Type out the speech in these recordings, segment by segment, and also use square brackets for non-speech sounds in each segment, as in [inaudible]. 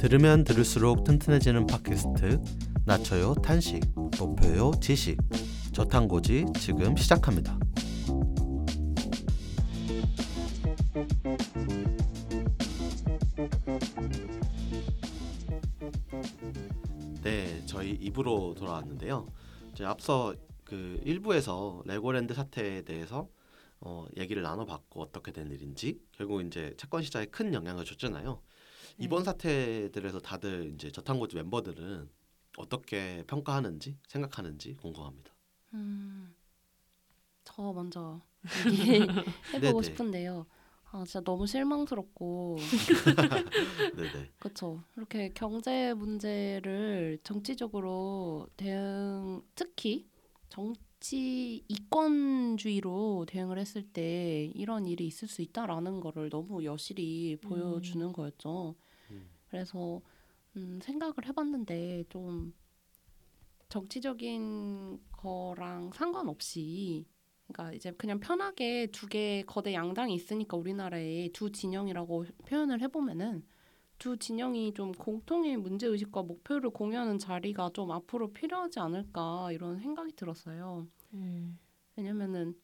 들으면 들을수록 튼튼해지는 팟캐스트 낮춰요 탄식 높여요 지식 저탄고지 지금 시작합니다. 네, 저희 2부로 돌아왔는데요. 이제 앞서 그 1부에서 레고랜드 사태에 대해서 어, 얘기를 나눠봤고 어떻게 된 일인지 결국 이제 채권 시장에 큰 영향을 줬잖아요. 이번 사태들에서 다들 이제 저탄고지 멤버들은 어떻게 평가하는지 생각하는지 궁금합니다. 음, 저 먼저 얘기해보고 [laughs] 네네. 싶은데요. 아 진짜 너무 실망스럽고 [laughs] 네네. 그렇죠. 이렇게 경제 문제를 정치적으로 대응, 특히 정 치 이권주의로 대응을 했을 때 이런 일이 있을 수 있다라는 거를 너무 여실히 보여주는 거였죠. 음. 그래서 음, 생각을 해봤는데 좀 정치적인 거랑 상관없이 그러니까 이제 그냥 편하게 두 개 거대 양당이 있으니까 우리나라에 두 진영이라고 표현을 해보면은 두 진영이 좀 공통의 문제 의식과 목표를 공유하는 자리가 좀 앞으로 필요하지 않을까 이런 생각이 들었어요. 음. 왜냐면은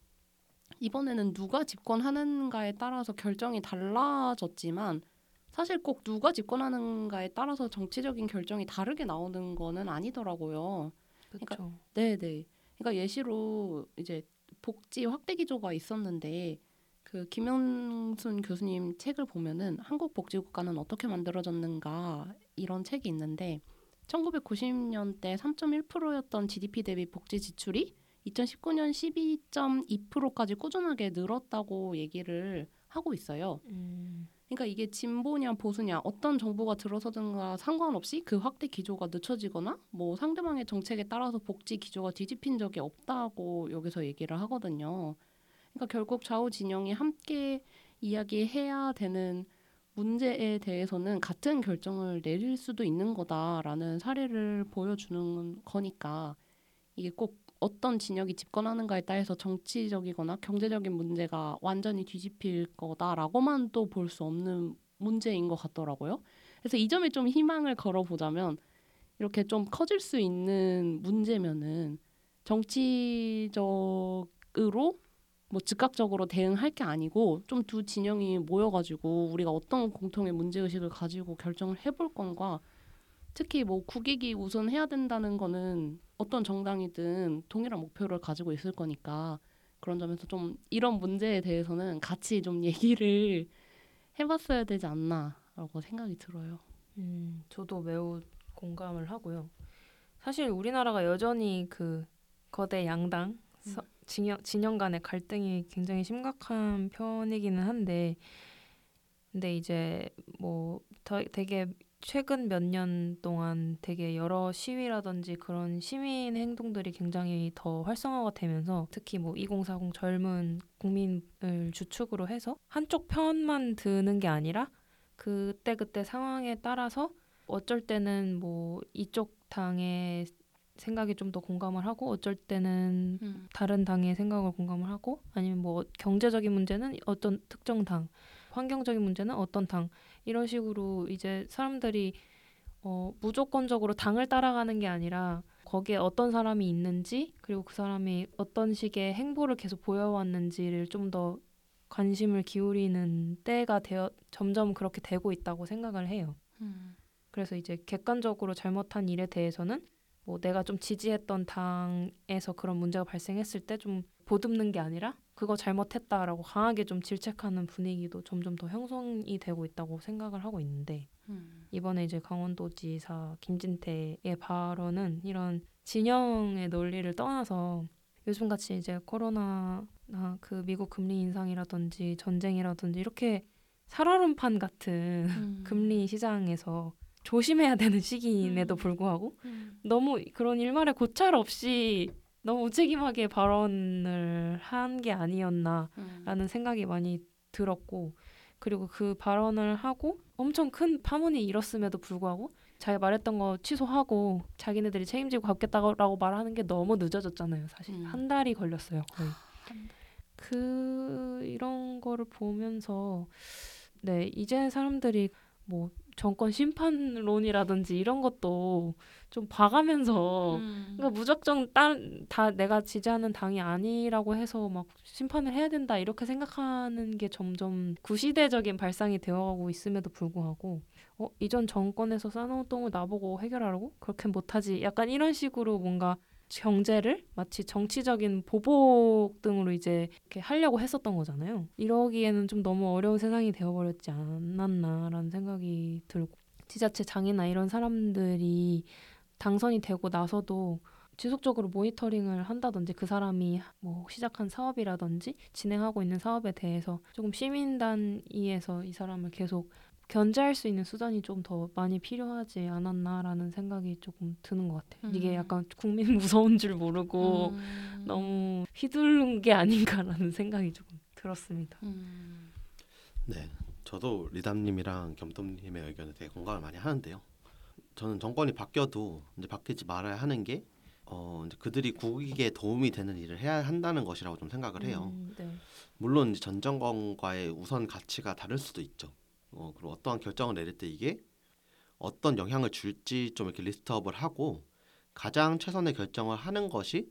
이번에는 누가 집권하는가에 따라서 결정이 달라졌지만 사실 꼭 누가 집권하는가에 따라서 정치적인 결정이 다르게 나오는 거는 아니더라고요. 그렇죠. 네네. 그러니까 예시로 이제 복지 확대 기조가 있었는데 그 김영순 교수님 책을 보면은 한국 복지 국가는 어떻게 만들어졌는가 이런 책이 있는데 1990년대 3.1%였던 GDP 대비 복지 지출이 2019년 12.2%까지 꾸준하게 늘었다고 얘기를 하고 있어요. 음. 그러니까 이게 진보냐 보수냐 어떤 정부가 들어서든가 상관없이 그 확대 기조가 늦춰지거나 뭐 상대방의 정책에 따라서 복지 기조가 뒤집힌 적이 없다고 여기서 얘기를 하거든요. 그러니까 결국 좌우 진영이 함께 이야기해야 되는 문제에 대해서는 같은 결정을 내릴 수도 있는 거다라는 사례를 보여주는 거니까 이게 꼭 어떤 진영이 집권하는가에 따라서 정치적이거나 경제적인 문제가 완전히 뒤집힐 거다라고만 또 볼 수 없는 문제인 것 같더라고요. 그래서 이 점에 좀 희망을 걸어보자면 이렇게 좀 커질 수 있는 문제면은 정치적으로 뭐 즉각적으로 대응할 게 아니고 좀 두 진영이 모여가지고 우리가 어떤 공통의 문제 의식을 가지고 결정을 해볼 건가 특히 뭐 국익이 우선 해야 된다는 거는 어떤 정당이든 동일한 목표를 가지고 있을 거니까 그런 점에서 좀 이런 문제에 대해서는 같이 좀 얘기를 해봤어야 되지 않나라고 생각이 들어요. 음, 저도 매우 공감을 하고요. 사실 우리나라가 여전히 그 거대 양당 서- 진영, 진영 간의 갈등이 굉장히 심각한 편이기는 한데, 근데 이제 뭐 더, 되게 최근 몇 년 동안 되게 여러 시위라든지 그런 시민 행동들이 굉장히 더 활성화가 되면서 특히 뭐 2040 젊은 국민을 주축으로 해서 한쪽 편만 드는 게 아니라 그때 그때 상황에 따라서 어쩔 때는 뭐 이쪽 당의 생각이 좀더 공감을 하고 어쩔 때는 음. 다른 당의 생각을 공감을 하고 아니면 뭐 경제적인 문제는 어떤 특정 당, 환경적인 문제는 어떤 당 이런 식으로 이제 사람들이 어, 무조건적으로 당을 따라가는 게 아니라 거기에 어떤 사람이 있는지 그리고 그 사람이 어떤 식의 행보를 계속 보여왔는지를 좀 더 관심을 기울이는 때가 되어 점점 그렇게 되고 있다고 생각을 해요. 음. 그래서 이제 객관적으로 잘못한 일에 대해서는 뭐 내가 좀 지지했던 당에서 그런 문제가 발생했을 때 좀 보듬는 게 아니라 그거 잘못했다라고 강하게 좀 질책하는 분위기도 점점 더 형성이 되고 있다고 생각을 하고 있는데 음. 이번에 이제 강원도지사 김진태의 발언은 이런 진영의 논리를 떠나서 요즘같이 이제 코로나나 그 미국 금리 인상이라든지 전쟁이라든지 이렇게 살얼음판 같은 음. [laughs] 금리 시장에서 조심해야 되는 시기임에도 음. 불구하고 음. 너무 그런 일말의 고찰 없이 너무 무책임하게 발언을 한 게 아니었나라는 음. 생각이 많이 들었고 그리고 그 발언을 하고 엄청 큰 파문이 일었음에도 불구하고 자기 말했던 거 취소하고 자기네들이 책임지고 갚겠다고 말하는 게 너무 늦어졌잖아요. 사실 음. 한 달이 걸렸어요. 거의. 한그 이런 거를 보면서 네 이제 사람들이 뭐 정권 심판론이라든지 이런 것도 좀 봐가면서 음. 그러니까 무작정 딴, 다 내가 지지하는 당이 아니라고 해서 막 심판을 해야 된다 이렇게 생각하는 게 점점 구시대적인 발상이 되어가고 있음에도 불구하고 어 이전 정권에서 쌓아놓은 똥을 나보고 해결하라고 그렇게 못하지 약간 이런 식으로 뭔가 경제를 마치 정치적인 보복 등으로 이제 이렇게 하려고 했었던 거잖아요. 이러기에는 좀 너무 어려운 세상이 되어버렸지 않았나라는 생각이 들고 지자체 장이나 이런 사람들이 당선이 되고 나서도 지속적으로 모니터링을 한다든지 그 사람이 뭐 시작한 사업이라든지 진행하고 있는 사업에 대해서 조금 시민 단위에서 이 사람을 계속 견제할 수 있는 수단이 좀 더 많이 필요하지 않았나라는 생각이 조금 드는 것 같아요. 이게 음. 약간 국민 무서운 줄 모르고 음. 너무 휘두른 게 아닌가라는 생각이 조금 들었습니다. 음. 네, 저도 리담님이랑 겸tom님의 의견에 되게 공감을 많이 하는데요. 저는 정권이 바뀌어도 이제 바뀌지 말아야 하는 게 어, 이제 그들이 국익에 도움이 되는 일을 해야 한다는 것이라고 좀 생각을 해요. 음, 네. 물론 이제 전 정권과의 우선 가치가 다를 수도 있죠. 어, 그리고 어떠한 결정을 내릴 때 이게 어떤 영향을 줄지 좀 이렇게 리스트업을 하고 가장 최선의 결정을 하는 것이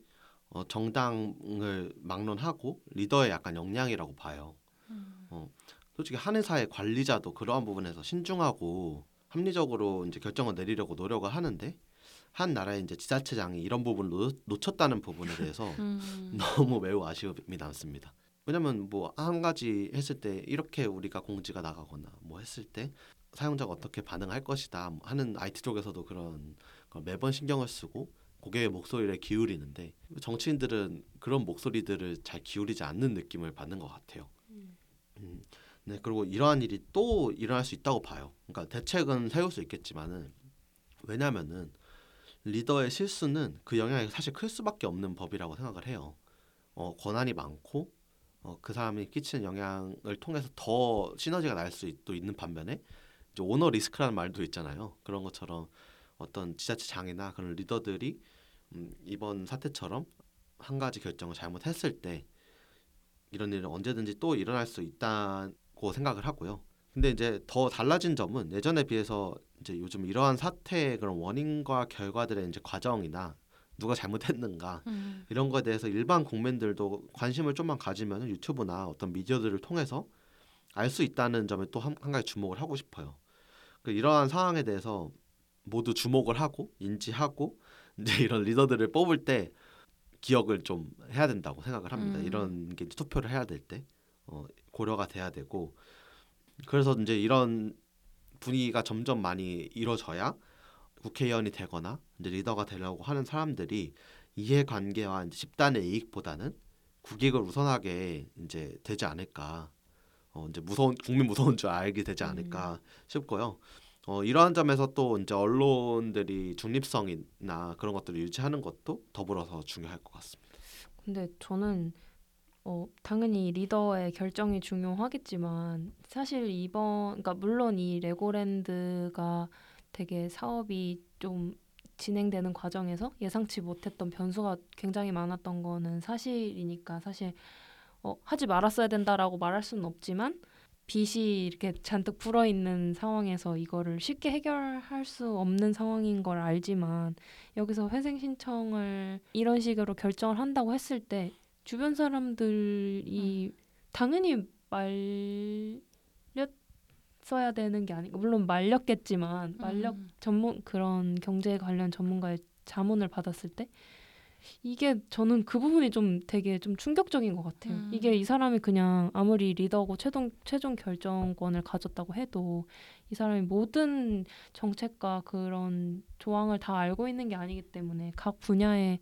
어, 정당을 막론하고 리더의 약간 역량이라고 봐요. 어, 솔직히 한 회사의 관리자도 그러한 부분에서 신중하고 합리적으로 이제 결정을 내리려고 노력을 하는데 한 나라의 이제 지자체장이 이런 부분을 놓, 놓쳤다는 부분에 대해서 [laughs] 음. 너무 매우 아쉬움이 남습니다. 왜냐면 뭐 한 가지 했을 때 이렇게 우리가 공지가 나가거나 뭐 했을 때 사용자가 어떻게 반응할 것이다 뭐 하는 IT 쪽에서도 그런 걸 매번 신경을 쓰고 고객의 목소리를 기울이는데 정치인들은 그런 목소리들을 잘 기울이지 않는 느낌을 받는 것 같아요. 음, 네 그리고 이러한 일이 또 일어날 수 있다고 봐요. 그러니까 대책은 세울 수 있겠지만은 왜냐면은 리더의 실수는 그 영향이 사실 클 수밖에 없는 법이라고 생각을 해요. 어, 권한이 많고 어, 그 사람이 끼치는 영향을 통해서 더 시너지가 날 수도 있는 반면에 이제 오너 리스크라는 말도 있잖아요. 그런 것처럼 어떤 지자체장이나 그런 리더들이 음, 이번 사태처럼 한 가지 결정을 잘못했을 때 이런 일은 언제든지 또 일어날 수 있다고 생각을 하고요. 근데 이제 더 달라진 점은 예전에 비해서 이제 요즘 이러한 사태의 그런 원인과 결과들의 이제 과정이나 누가 잘못했는가 음. 이런 거에 대해서 일반 국민들도 관심을 좀만 가지면 유튜브나 어떤 미디어들을 통해서 알 수 있다는 점에 또한 가지 주목을 하고 싶어요. 그 이러한 상황에 대해서 모두 주목을 하고 인지하고 [laughs] 이제 이런 리더들을 뽑을 때 기억을 좀 해야 된다고 생각을 합니다. 음. 이런 게 투표를 해야 될 때 어, 고려가 돼야 되고 그래서 이제 이런 분위기가 점점 많이 이루어져야 국회의원이 되거나 이제 리더가 되려고 하는 사람들이 이해관계와 이제 집단의 이익보다는 국익을 우선하게 이제 되지 않을까. 어, 이제 무서운 국민 무서운 줄 알게 되지 않을까 싶고요. 어, 이러한 점에서 또 이제 언론들이 중립성이나 그런 것들을 유지하는 것도 더불어서 중요할 것 같습니다. 근데 저는 어, 당연히 리더의 결정이 중요하겠지만 사실 이번 그러니까 물론 이 레고랜드가 되게 사업이 좀 진행되는 과정에서 예상치 못했던 변수가 굉장히 많았던 거는 사실이니까 사실 어, 하지 말았어야 된다라고 말할 수는 없지만 빚이 이렇게 잔뜩 불어 있는 상황에서 이거를 쉽게 해결할 수 없는 상황인 걸 알지만 여기서 회생 신청을 이런 식으로 결정을 한다고 했을 때 주변 사람들이 당연히 말 렸어야 되는 게 아닌가 물론 말렸겠지만 말렸 음. 전문 그런 경제 관련 전문가의 자문을 받았을 때 이게 저는 그 부분이 좀 되게 좀 충격적인 것 같아요. 음. 이게 이 사람이 그냥 아무리 리더고 최종 최종 결정권을 가졌다고 해도 이 사람이 모든 정책과 그런 조항을 다 알고 있는 게 아니기 때문에 각 분야의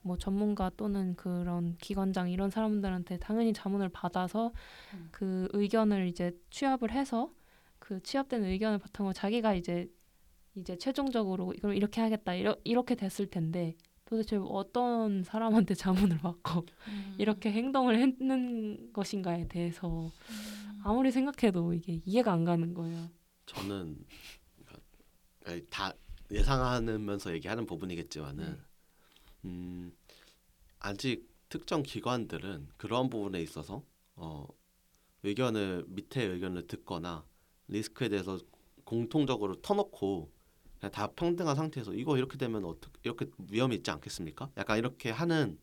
뭐 전문가 또는 그런 기관장 이런 사람들한테 당연히 자문을 받아서 음. 그 의견을 이제 취합을 해서 그 취합된 의견을 바탕으로 자기가 이제 이제 최종적으로 그럼 이렇게 하겠다 이러, 이렇게 됐을 텐데 도대체 어떤 사람한테 [laughs] 자문을 받고 음. 이렇게 행동을 했는 것인가에 대해서 음. 아무리 생각해도 이게 이해가 안 가는 거예요. 저는 그러니까 다 예상하면서 얘기하는 부분이겠지만은 네. 음, 아직 특정 기관들은 그런 부분에 있어서 어, 의견을 밑에 의견을 듣거나 리스크에 대해서 공통적으로 터놓고 그냥 다 평등한 상태에서 이거 이렇게 되면 어떻게 이렇게 위험이 있지 않겠습니까? 약간 이렇게 하는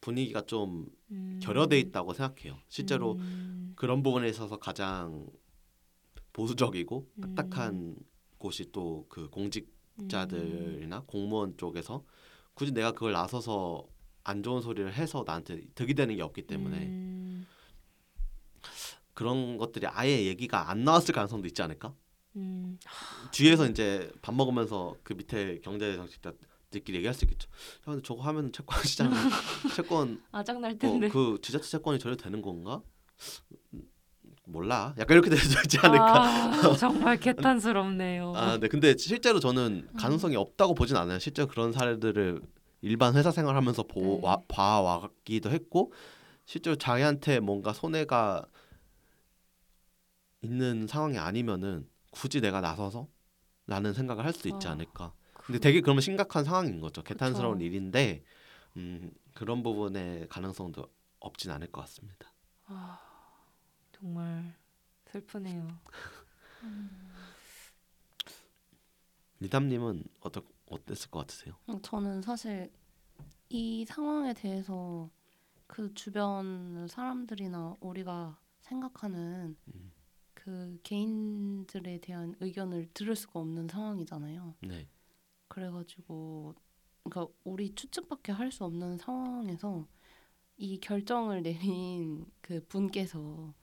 분위기가 좀 음. 결여돼 있다고 생각해요. 실제로 음. 그런 부분에 있어서 가장 보수적이고 음. 딱딱한 곳이 또그 음. 공직자들이나 공무원 쪽에서 굳이 내가 그걸 나서서 안 좋은 소리를 해서 나한테 득이 되는 게 없기 때문에 음. 그런 것들이 아예 얘기가 안 나왔을 가능성도 있지 않을까? 음. 뒤에서 이제 밥 먹으면서 그 밑에 경제 정책자들끼리 얘기할 수 있겠죠. 야, 근데 저거 하면 채권 시장 [laughs] 채권 아작날 어, 텐데. 그 지자체 채권이 저래도 되는 건가? 음, 몰라. 약간 이렇게 되지 않을까? 아, [laughs] 정말 개탄스럽네요. 아, 네. 근데 실제로 저는 음. 가능성이 없다고 보진 않아요. 실제로 그런 사례들을 일반 회사 생활하면서 보, 네. 와, 봐왔기도 했고 실제로 자기한테 뭔가 손해가 있는 상황이 아니면은 굳이 내가 나서서 라는 생각을 할 수 있지 아, 않을까. 근데 되게 그러면 심각한 상황인 거죠. 개탄스러운 그쵸. 일인데 음, 그런 부분의 가능성도 없진 않을 것 같습니다. 아, 정말 슬프네요. [laughs] 리담님은 어떠 어땠을 것 같으세요? 음, 저는 사실 이 상황에 대해서 그 주변 사람들이나 우리가 생각하는 음. 그 개인들에 대한 의견을 들을 수가 없는 상황이잖아요. 네. 그래가지고 그러니까 우리 추측밖에 할 수 없는 상황에서 이 결정을 내린 그 분께서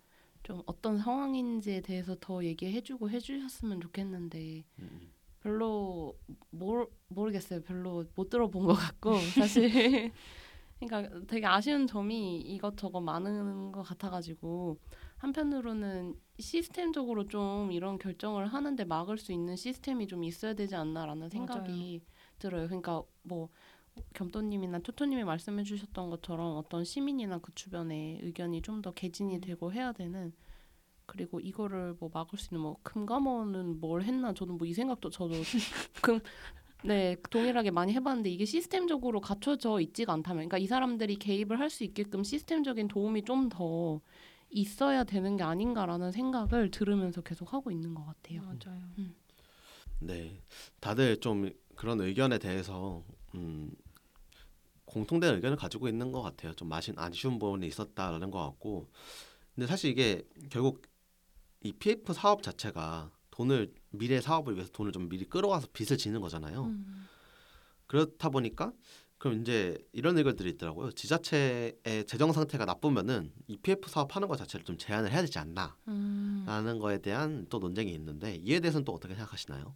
좀 어떤 상황인지에 대해서 더 얘기해주고 해주셨으면 좋겠는데 음, 별로 모르, 모르겠어요. 별로 못 들어본 것 같고 사실 [laughs] 그러니까 되게 아쉬운 점이 이것저것 많은 것 같아가지고 한편으로는 시스템적으로 좀 이런 결정을 하는데 막을 수 있는 시스템이 좀 있어야 되지 않나라는 생각이 들어요. 그러니까 뭐 겸또님이나 토토님이 말씀해주셨던 것처럼 어떤 시민이나 그 주변의 의견이 좀 더 개진이 되고 해야 되는 그리고 이거를 뭐 막을 수 있는 뭐 금감원은 뭘 했나 저는 뭐 이 생각도 저도 [laughs] 금 네, 동일하게 많이 해봤는데 이게 시스템적으로 갖춰져 있지가 않다면, 그러니까 이 사람들이 개입을 할 수 있게끔 시스템적인 도움이 좀 더 있어야 되는 게 아닌가라는 생각을 들으면서 계속 하고 있는 것 같아요. 맞아요. 네. 다들 좀 그런 의견에 대해서 음, 공통된 의견을 가지고 있는 것 같아요. 좀 마신 아쉬운 부분이 있었다라는 것 같고, 근데 사실 이게 결국 이 PF 사업 자체가 돈을 미래 사업을 위해서 돈을 좀 미리 끌어와서 빚을 지는 거잖아요. 음. 그렇다 보니까 그럼 이제 이런 의견들이 있더라고요. 지자체의 재정 상태가 나쁘면은 이 PF 사업 하는 것 자체를 좀 제한을 해야 되지 않나라는 음. 거에 대한 또 논쟁이 있는데 이에 대해서는 또 어떻게 생각하시나요?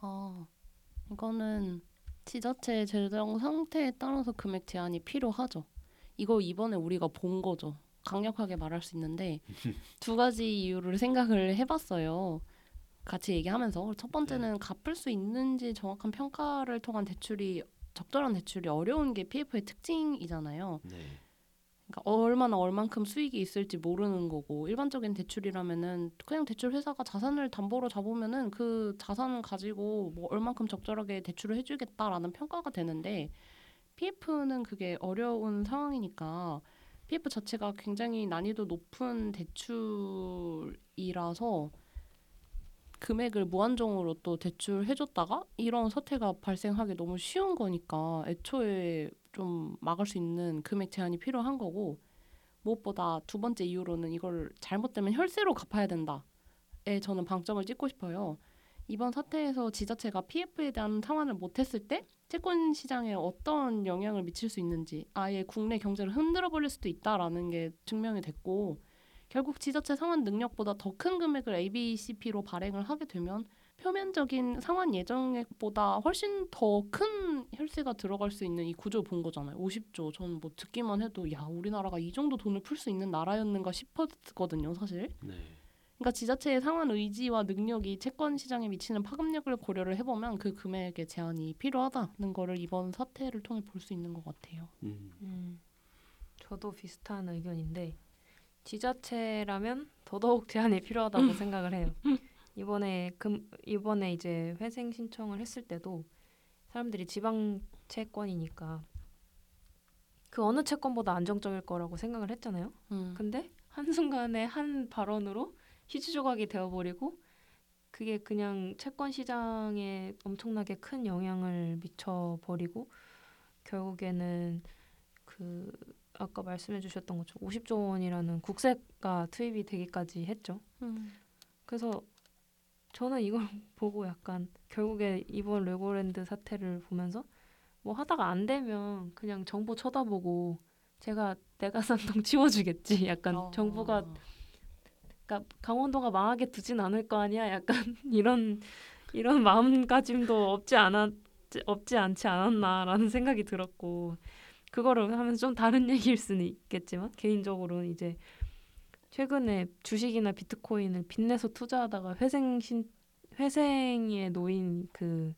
아, 이거는 지자체의 재정 상태에 따라서 금액 제한이 필요하죠. 이거 이번에 우리가 본 거죠. 강력하게 말할 수 있는데 [laughs] 두 가지 이유를 생각을 해봤어요. 같이 얘기하면서 첫 번째는 갚을 수 있는지 정확한 평가를 통한 대출이 적절한 대출이 어려운 게 PF의 특징이잖아요. 네. 그러니까 얼마나 얼만큼 수익이 있을지 모르는 거고 일반적인 대출이라면은 그냥 대출 회사가 자산을 담보로 잡으면은 그 자산을 가지고 뭐 얼만큼 적절하게 대출을 해주겠다라는 평가가 되는데 PF는 그게 어려운 상황이니까 PF 자체가 굉장히 난이도 높은 대출이라서 금액을 무한정으로 또 대출해줬다가 이런 사태가 발생하기 너무 쉬운 거니까 애초에 좀 막을 수 있는 금액 제한이 필요한 거고 무엇보다 두 번째 이유로는 이걸 잘못되면 혈세로 갚아야 된다에 저는 방점을 찍고 싶어요. 이번 사태에서 지자체가 PF에 대한 상환을 못했을 때 채권 시장에 어떤 영향을 미칠 수 있는지 아예 국내 경제를 흔들어 버릴 수도 있다라는 게 증명이 됐고 결국 지자체 상환 능력보다 더 큰 금액을 ABCP로 발행을 하게 되면 표면적인 상환 예정액보다 훨씬 더 큰 혈세가 들어갈 수 있는 이 구조 본 거잖아요. 50조. 저는 뭐 듣기만 해도 야 우리나라가 이 정도 돈을 풀 수 있는 나라였는가 싶었거든요, 사실. 네. 그러니까 지자체의 상환 의지와 능력이 채권 시장에 미치는 파급력을 고려를 해보면 그 금액의 제한이 필요하다는 거를 이번 사태를 통해 볼 수 있는 것 같아요. 음. 음, 저도 비슷한 의견인데 지자체라면 더더욱 제한이 필요하다고 생각을 해요. 이번에 금 이번에 이제 회생 신청을 했을 때도 사람들이 지방 채권이니까 그 어느 채권보다 안정적일 거라고 생각을 했잖아요. 음. 근데 한 순간에 한 발언으로 희주 조각이 되어버리고 그게 그냥 채권 시장에 엄청나게 큰 영향을 미쳐 버리고 결국에는 그 아까 말씀해 주셨던 것처럼 50조 원이라는 국세가 투입이 되기까지 했죠. 음. 그래서 저는 이걸 [laughs] 보고 약간 결국에 이번 레고랜드 사태를 보면서 뭐 하다가 안 되면 그냥 정부 쳐다보고 제가 내가 [laughs] 산 돈 치워주겠지. 약간 어. 정부가 그러니까 강원도가 망하게 두진 않을 거 아니야. 약간 [laughs] 이런 이런 마음가짐도 없지 않았 없지 않지 않았나라는 생각이 들었고 그거를 하면서 좀 다른 [laughs] 얘기일 수는 있겠지만 개인적으로는 이제 최근에 주식이나 비트코인을 빚내서 투자하다가 회생 신 회생에 놓인 그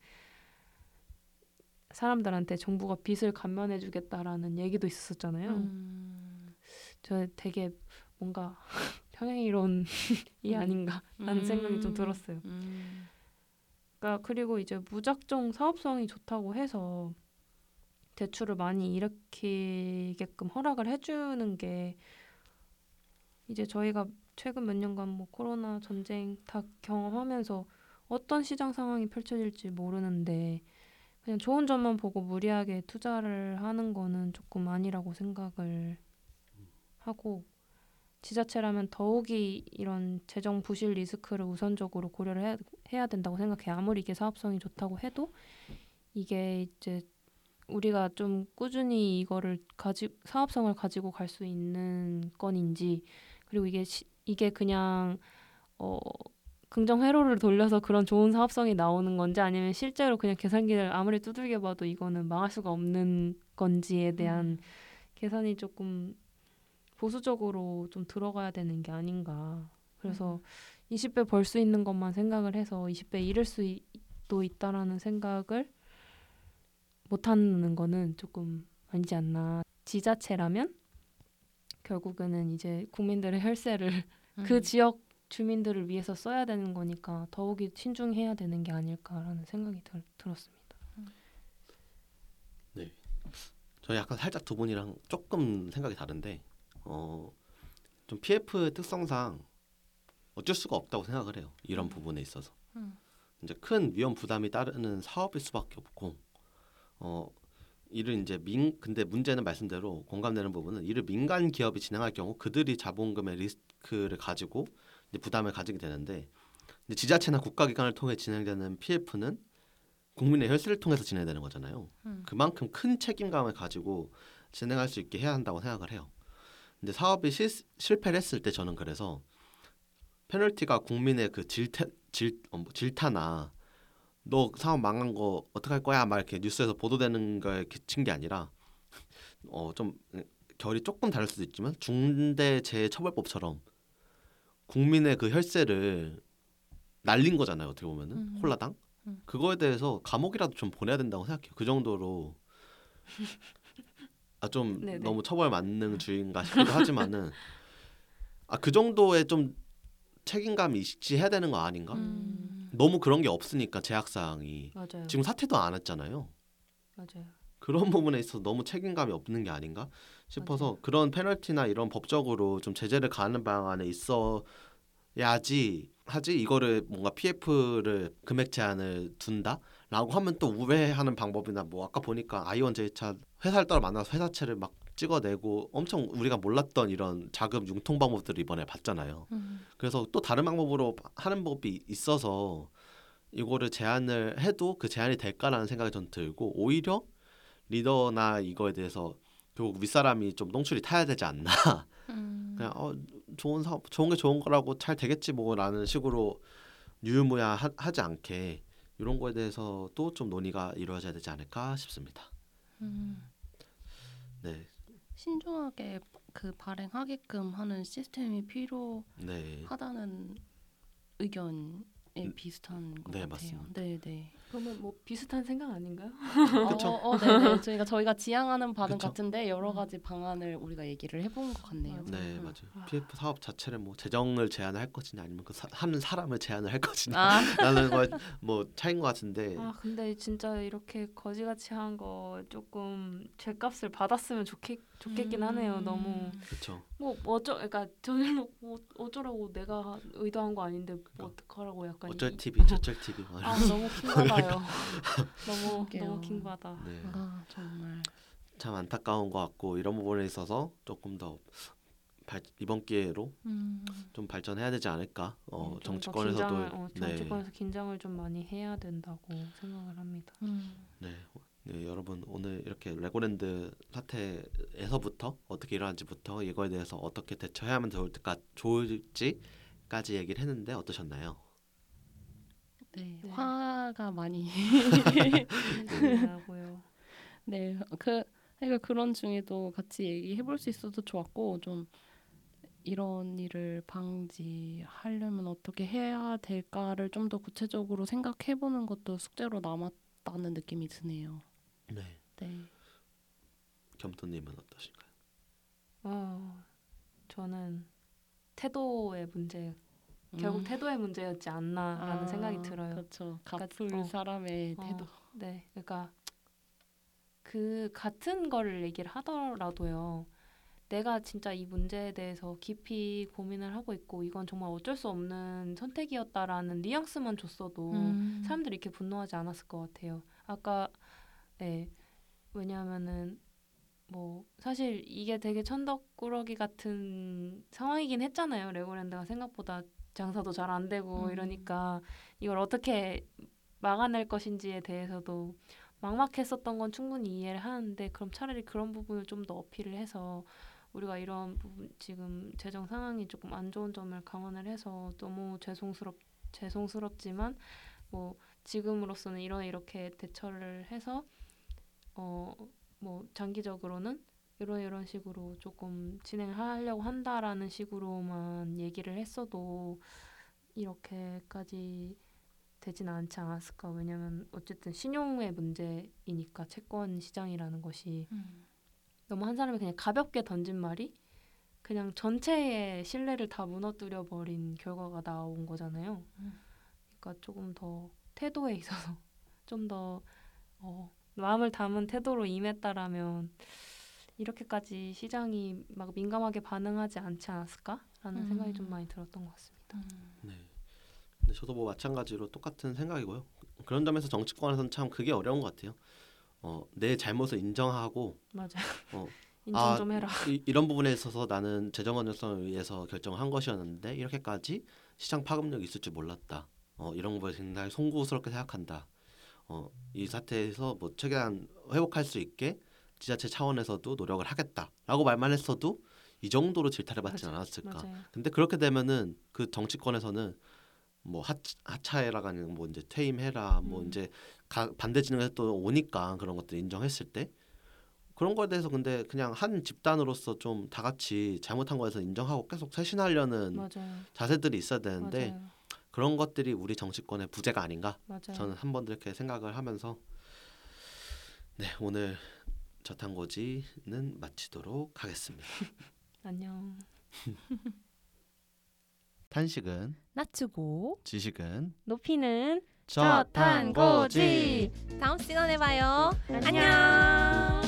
사람들한테 정부가 빚을 감면해주겠다라는 얘기도 있었잖아요. 음. 저 되게 뭔가 [laughs] 평행이론이 [laughs] 음. 아닌가라는 생각이 좀 음. 들었어요. 음. 그러니까 그리고 이제 무작정 사업성이 좋다고 해서 대출을 많이 일으키게끔 허락을 해주는 게 이제 저희가 최근 몇 년간 뭐 코로나 전쟁 다 경험하면서 어떤 시장 상황이 펼쳐질지 모르는데 그냥 좋은 점만 보고 무리하게 투자를 하는 거는 조금 아니라고 생각을 하고 지자체라면 더욱이 이런 재정 부실 리스크를 우선적으로 고려를 해야, 해야 된다고 생각해요. 아무리 이게 사업성이 좋다고 해도 이게 이제 우리가 좀 꾸준히 이거를 가지 사업성을 가지고 갈 수 있는 건인지 그리고 이게 시, 이게 그냥 어 긍정 회로를 돌려서 그런 좋은 사업성이 나오는 건지 아니면 실제로 그냥 계산기를 아무리 두들겨 봐도 이거는 망할 수가 없는 건지에 대한 음. 계산이 조금 보수적으로 좀 들어가야 되는 게 아닌가. 그래서 20배 벌 수 있는 것만 생각을 해서 20배 잃을 수도 있다라는 생각을 못 하는 거는 조금 아니지 않나. 지자체라면 결국에는 이제 국민들의 혈세를 그 음. 지역 주민들을 위해서 써야 되는 거니까 더욱이 신중해야 되는 게 아닐까라는 생각이 들, 들었습니다. 저희 약간 살짝 두 분이랑 조금 생각이 다른데 어, 좀 PF 특성상 어쩔 수가 없다고 생각을 해요. 이런 부분에 있어서. 음. 이제 큰 위험 부담이 따르는 사업일 수밖에 없고 어 이를 이제 민 근데 문제는 말씀대로 공감되는 부분은 이를 민간 기업이 진행할 경우 그들이 자본금의 리스크를 가지고 이제 부담을 가지게 되는데 이제 지자체나 국가기관을 통해 진행되는 PF는 국민의 혈세를 통해서 진행되는 거잖아요. 음. 그만큼 큰 책임감을 가지고 진행할 수 있게 해야 한다고 생각을 해요. 근데 사업이 실, 실패를 했을 때 저는 그래서 페널티가 국민의 그 질타, 질, 어, 뭐 질타나 너 사업 망한 거 어떡할 거야 막 이렇게 뉴스에서 보도되는 거에 그친 게 아니라 [laughs] 어 좀 결이 조금 다를 수도 있지만 중대재해처벌법처럼 국민의 그 혈세를 날린 거잖아요 어떻게 보면은 음. 홀라당 음. 그거에 대해서 감옥이라도 좀 보내야 된다고 생각해요 그 정도로 [laughs] 아 좀. 너무 처벌 만능 주의인가 싶기도 하지만은 [laughs] 아 그 정도의 좀 책임감이 있지 해야 되는 거 아닌가 음. 너무 그런 게 없으니까 제약 사항이 맞아요. 지금 사퇴도 안 했잖아요. 맞아요. 그런 부분에 있어서 너무 책임감이 없는 게 아닌가 싶어서 맞아요. 그런 페널티나 이런 법적으로 좀 제재를 가하는 방안에 있어야지 하지 이거를 뭔가 PF를 금액 제한을 둔다라고 하면 또 우회하는 방법이나 뭐 아까 보니까 아이원 제이차 회사를 따로 만나서 회사채를 막 찍어내고 엄청 우리가 몰랐던 이런 자금 융통 방법들을 이번에 봤잖아요. 음. 그래서 또 다른 방법으로 하는 법이 있어서 이거를 제한을 해도 그 제한이 될까라는 생각이 전 들고 오히려 리더나 이거에 대해서 결국 윗사람이 좀 똥줄이 타야 되지 않나 [laughs] 음. 그냥 어 좋은 사업 좋은 게 좋은 거라고 잘 되겠지 뭐라는 식으로 유유무야 하, 하지 않게 이런 거에 대해서 또 좀 논의가 이루어져야 되지 않을까 싶습니다. 음. 네, 신중하게 그 발행하게끔 하는 시스템이 필요하다는 네, 의견에 비슷한 것 네, 같아요. 맞습니다. 네, 네. 그러면 뭐 비슷한 생각 아닌가요? 그쵸. 어, 어, 네네. 저희가 저희가 지향하는 바는 그쵸. 같은데 여러 가지 방안을 우리가 얘기를 해본 것 같네요. 맞아요. 네 음. 맞아요. 아. PF 사업 자체를 뭐 재정을 제한을 할 것이냐 아니면 그 사, 하는 사람을 제한을 할 것이냐 아, [laughs] 라는 거뭐 차이인 것 같은데 아 근데 진짜 이렇게 거지같이 한 거 조금 죄값을 받았으면 좋겠 좋겠긴 하네요. 너무 그렇죠. 뭐 어쩌 그러니까 저절로 뭐 어쩌라고 내가 의도한 거 아닌데 뭐 어떡하라고 약간 어쩔 이- TV 저쩔 TV 막 [laughs] 아. 너무 킹받아요. 너무. 너무 킹받아. 네. 아 정말. 참 안타까운 것 같고 이런 부분에 있어서 조금 더 발, 이번 기회로 음. 좀 발전해야 되지 않을까. 어, 음, 좀더 정치권에서도 긴장을, 어, 네, 정치권에서 긴장을 좀 많이 해야 된다고 생각을 합니다. 음. 네, 네, 여러분 오늘 이렇게 레고랜드 사태에서부터 어떻게 일어난지부터 이거에 대해서 어떻게 대처해야만 좋을까 좋을지까지 얘기를 했는데 어떠셨나요? 네, 네. 화가 많이. [laughs] 힘들고요. 네, 그 그러니까 그런 중에도 같이 얘기해볼 수 있어서 좋았고 좀 이런 일을 방지하려면 어떻게 해야 될까를 좀 더 구체적으로 생각해보는 것도 숙제로 남았 다는 느낌이 드네요. 네, 네. 겸토님은 어떠신가요? 어, 저는 태도의 문제, 결국 음. 태도의 문제였지 않나라는 아, 생각이 들어요. 그렇죠. 그러니까, 갚을 어, 사람의 어, 태도. 네, 그러니까 그 같은 거를 얘기를 하더라도요. 내가 진짜 이 문제에 대해서 깊이 고민을 하고 있고 이건 정말 어쩔 수 없는 선택이었다라는 뉘앙스만 줬어도 음. 사람들이 이렇게 분노하지 않았을 것 같아요. 아까 네 왜냐하면은 뭐 사실 이게 되게 천덕꾸러기 같은 상황이긴 했잖아요. 레고랜드가 생각보다 장사도 잘 안 되고 음. 이러니까 이걸 어떻게 막아낼 것인지에 대해서도 막막했었던 건 충분히 이해를 하는데 그럼 차라리 그런 부분을 좀 더 어필을 해서 우리가 이런 부분 지금 재정 상황이 조금 안 좋은 점을 감안을 해서 너무 죄송스럽 죄송스럽지만 뭐 지금으로서는 이런 이렇게 대처를 해서 어 뭐 장기적으로는 이런 이런 식으로 조금 진행을 하려고 한다라는 식으로만 얘기를 했어도 이렇게까지 되지는 않지 않았을까 왜냐면 어쨌든 신용의 문제이니까 채권 시장이라는 것이 음. 너무 한 사람이 그냥 가볍게 던진 말이 그냥 전체의 신뢰를 다 무너뜨려 버린 결과가 나온 거잖아요. 음. 그러니까 조금 더 태도에 있어서 [laughs] 좀더 어, 마음을 담은 태도로 임했다라면 이렇게까지 시장이 막 민감하게 반응하지 않지 않았을까라는 음. 생각이 좀 많이 들었던 것 같습니다. 네. 근데 저도 뭐 마찬가지로 똑같은 생각이고요. 그런 점에서 정치권에서는 참 그게 어려운 것 같아요. 어, 내 잘못을 인정하고 맞아요. 어, [laughs] 인정 아, 좀 해라. 이, 이런 부분에 있어서 나는 재정 건전성을 위해서 결정을 한 것이었는데 이렇게까지 시장 파급력이 있을 줄 몰랐다. 어, 이런 걸 굉장히 송구스럽게 생각한다. 어, 이 사태에서 뭐 최대한 회복할 수 있게 지자체 차원에서도 노력을 하겠다라고 말만 했어도 이 정도로 질타를 받지 맞아, 않았을까. 맞아요. 근데 그렇게 되면은 그 정치권에서는 뭐 하, 하차해라가 아니라 뭐 이제 퇴임해라 뭐 음. 이제 가, 반대 진영에서 또 오니까 그런 것들 인정했을 때 그런 거에 대해서 근데 그냥 한 집단으로서 좀 다 같이 잘못한 거에서 인정하고 계속 쇄신하려는 맞아요. 자세들이 있어야 되는데 맞아요. 그런 것들이 우리 정치권의 부재가 아닌가 맞아요. 저는 한 번 이렇게 생각을 하면서 네 오늘 저탄고지는 마치도록 하겠습니다. [laughs] 안녕. [laughs] 탄식은 낮추고 지식은 높이는 저탄고지. 다음 시간에 봐요. 안녕.